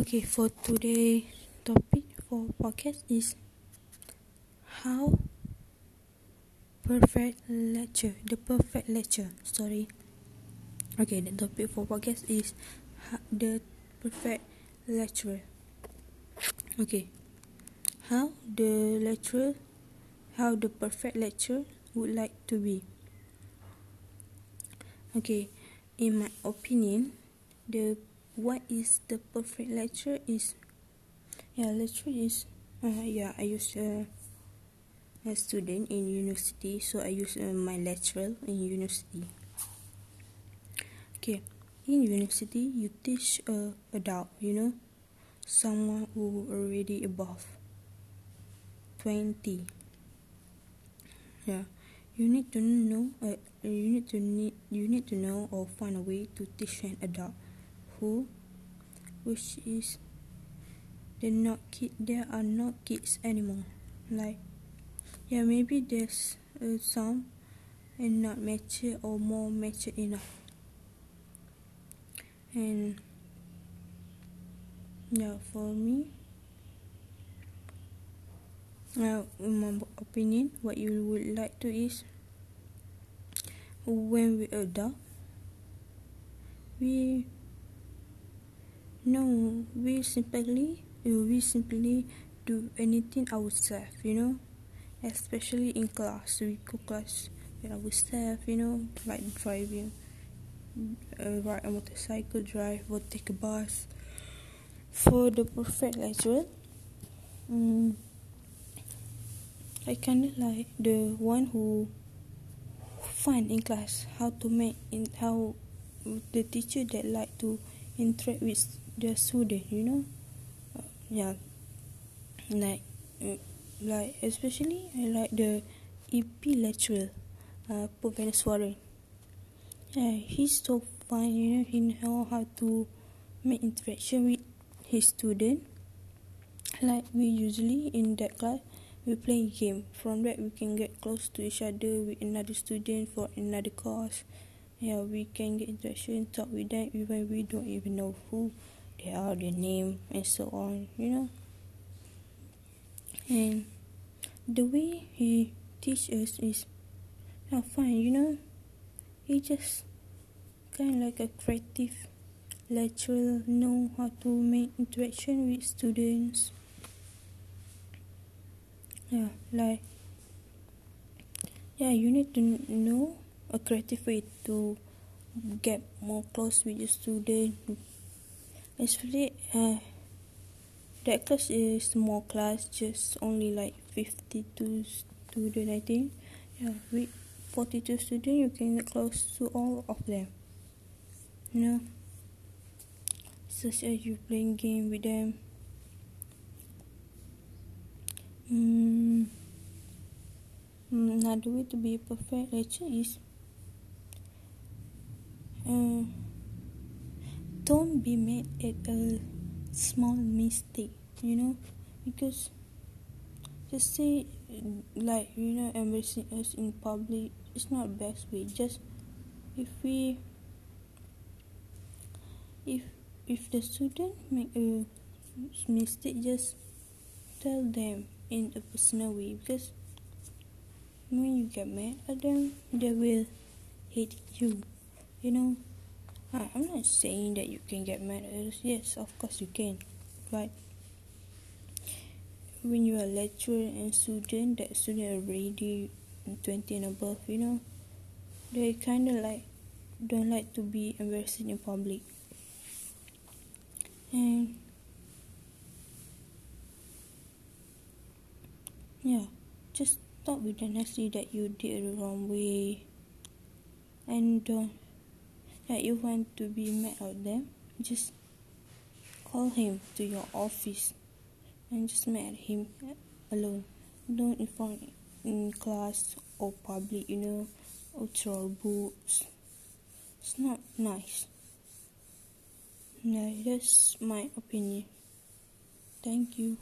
Okay, for today topic for podcast is how perfect lecture. The perfect lecture. Sorry. Okay, the topic for podcast is the perfect lecturer. Okay, how the lecturer, how the perfect lecturer would like to be. Okay, in my opinion, the what is the perfect lecture is yeah lecture is uh, yeah I use uh, a student in university so I use uh, my lecturer in university. Okay in university you teach a adult you know someone who already above 20 yeah you need to know uh, you need to need you need to know or find a way to teach an adult which is they're not kid there are not kids anymore. Like yeah maybe there's uh, some and not mature or more mature enough. And yeah for me uh, in my opinion what you would like to is when we adult we no we simply we simply do anything ourselves you know? Especially in class we go class with ourselves you know? Like driving uh, ride a motorcycle drive or take a bus for the perfect lecture um, I kind of like the one who find in class how to make in how the teacher that like to interact with the student you know? Uh, yeah. Like uh, like especially I like the EP lecturer uh Professor yeah he's so fine you know he know how to make interaction with his student. Like we usually in that class we play a game. From that we can get close to each other with another student for another course. Yeah we can get interaction talk with them even we don't even know who they are, their name, and so on, you know. And the way he teach us is not fine, you know. He just kind of like a creative lecturer, know how to make interaction with students. Yeah, like yeah, you need to know a creative way to get more close with your student Actually, uh, that class is small class, just only like 52 students, I think. Yeah, with 42 students, you can get close to all of them. You know, such as you playing game with them. Mm, another way to be perfect actually is. Uh, don't be mad at a small mistake you know because just say like you know embarrassing us in public it's not best way. Just if we if if the student make a mistake just tell them in a personal way because when you get mad at them they will hate you you know I'm not saying that you can get mad. Yes, of course you can. But when you are lecturer and student, that student already 20 and above, you know, they kind of like don't like to be embarrassed in public. And yeah, just stop with the nasty that you did the wrong way and don't that you want to be mad at them, just call him to your office and just meet him alone. Don't inform in class or public, you know, or throw books. It's not nice. No, that's my opinion. Thank you.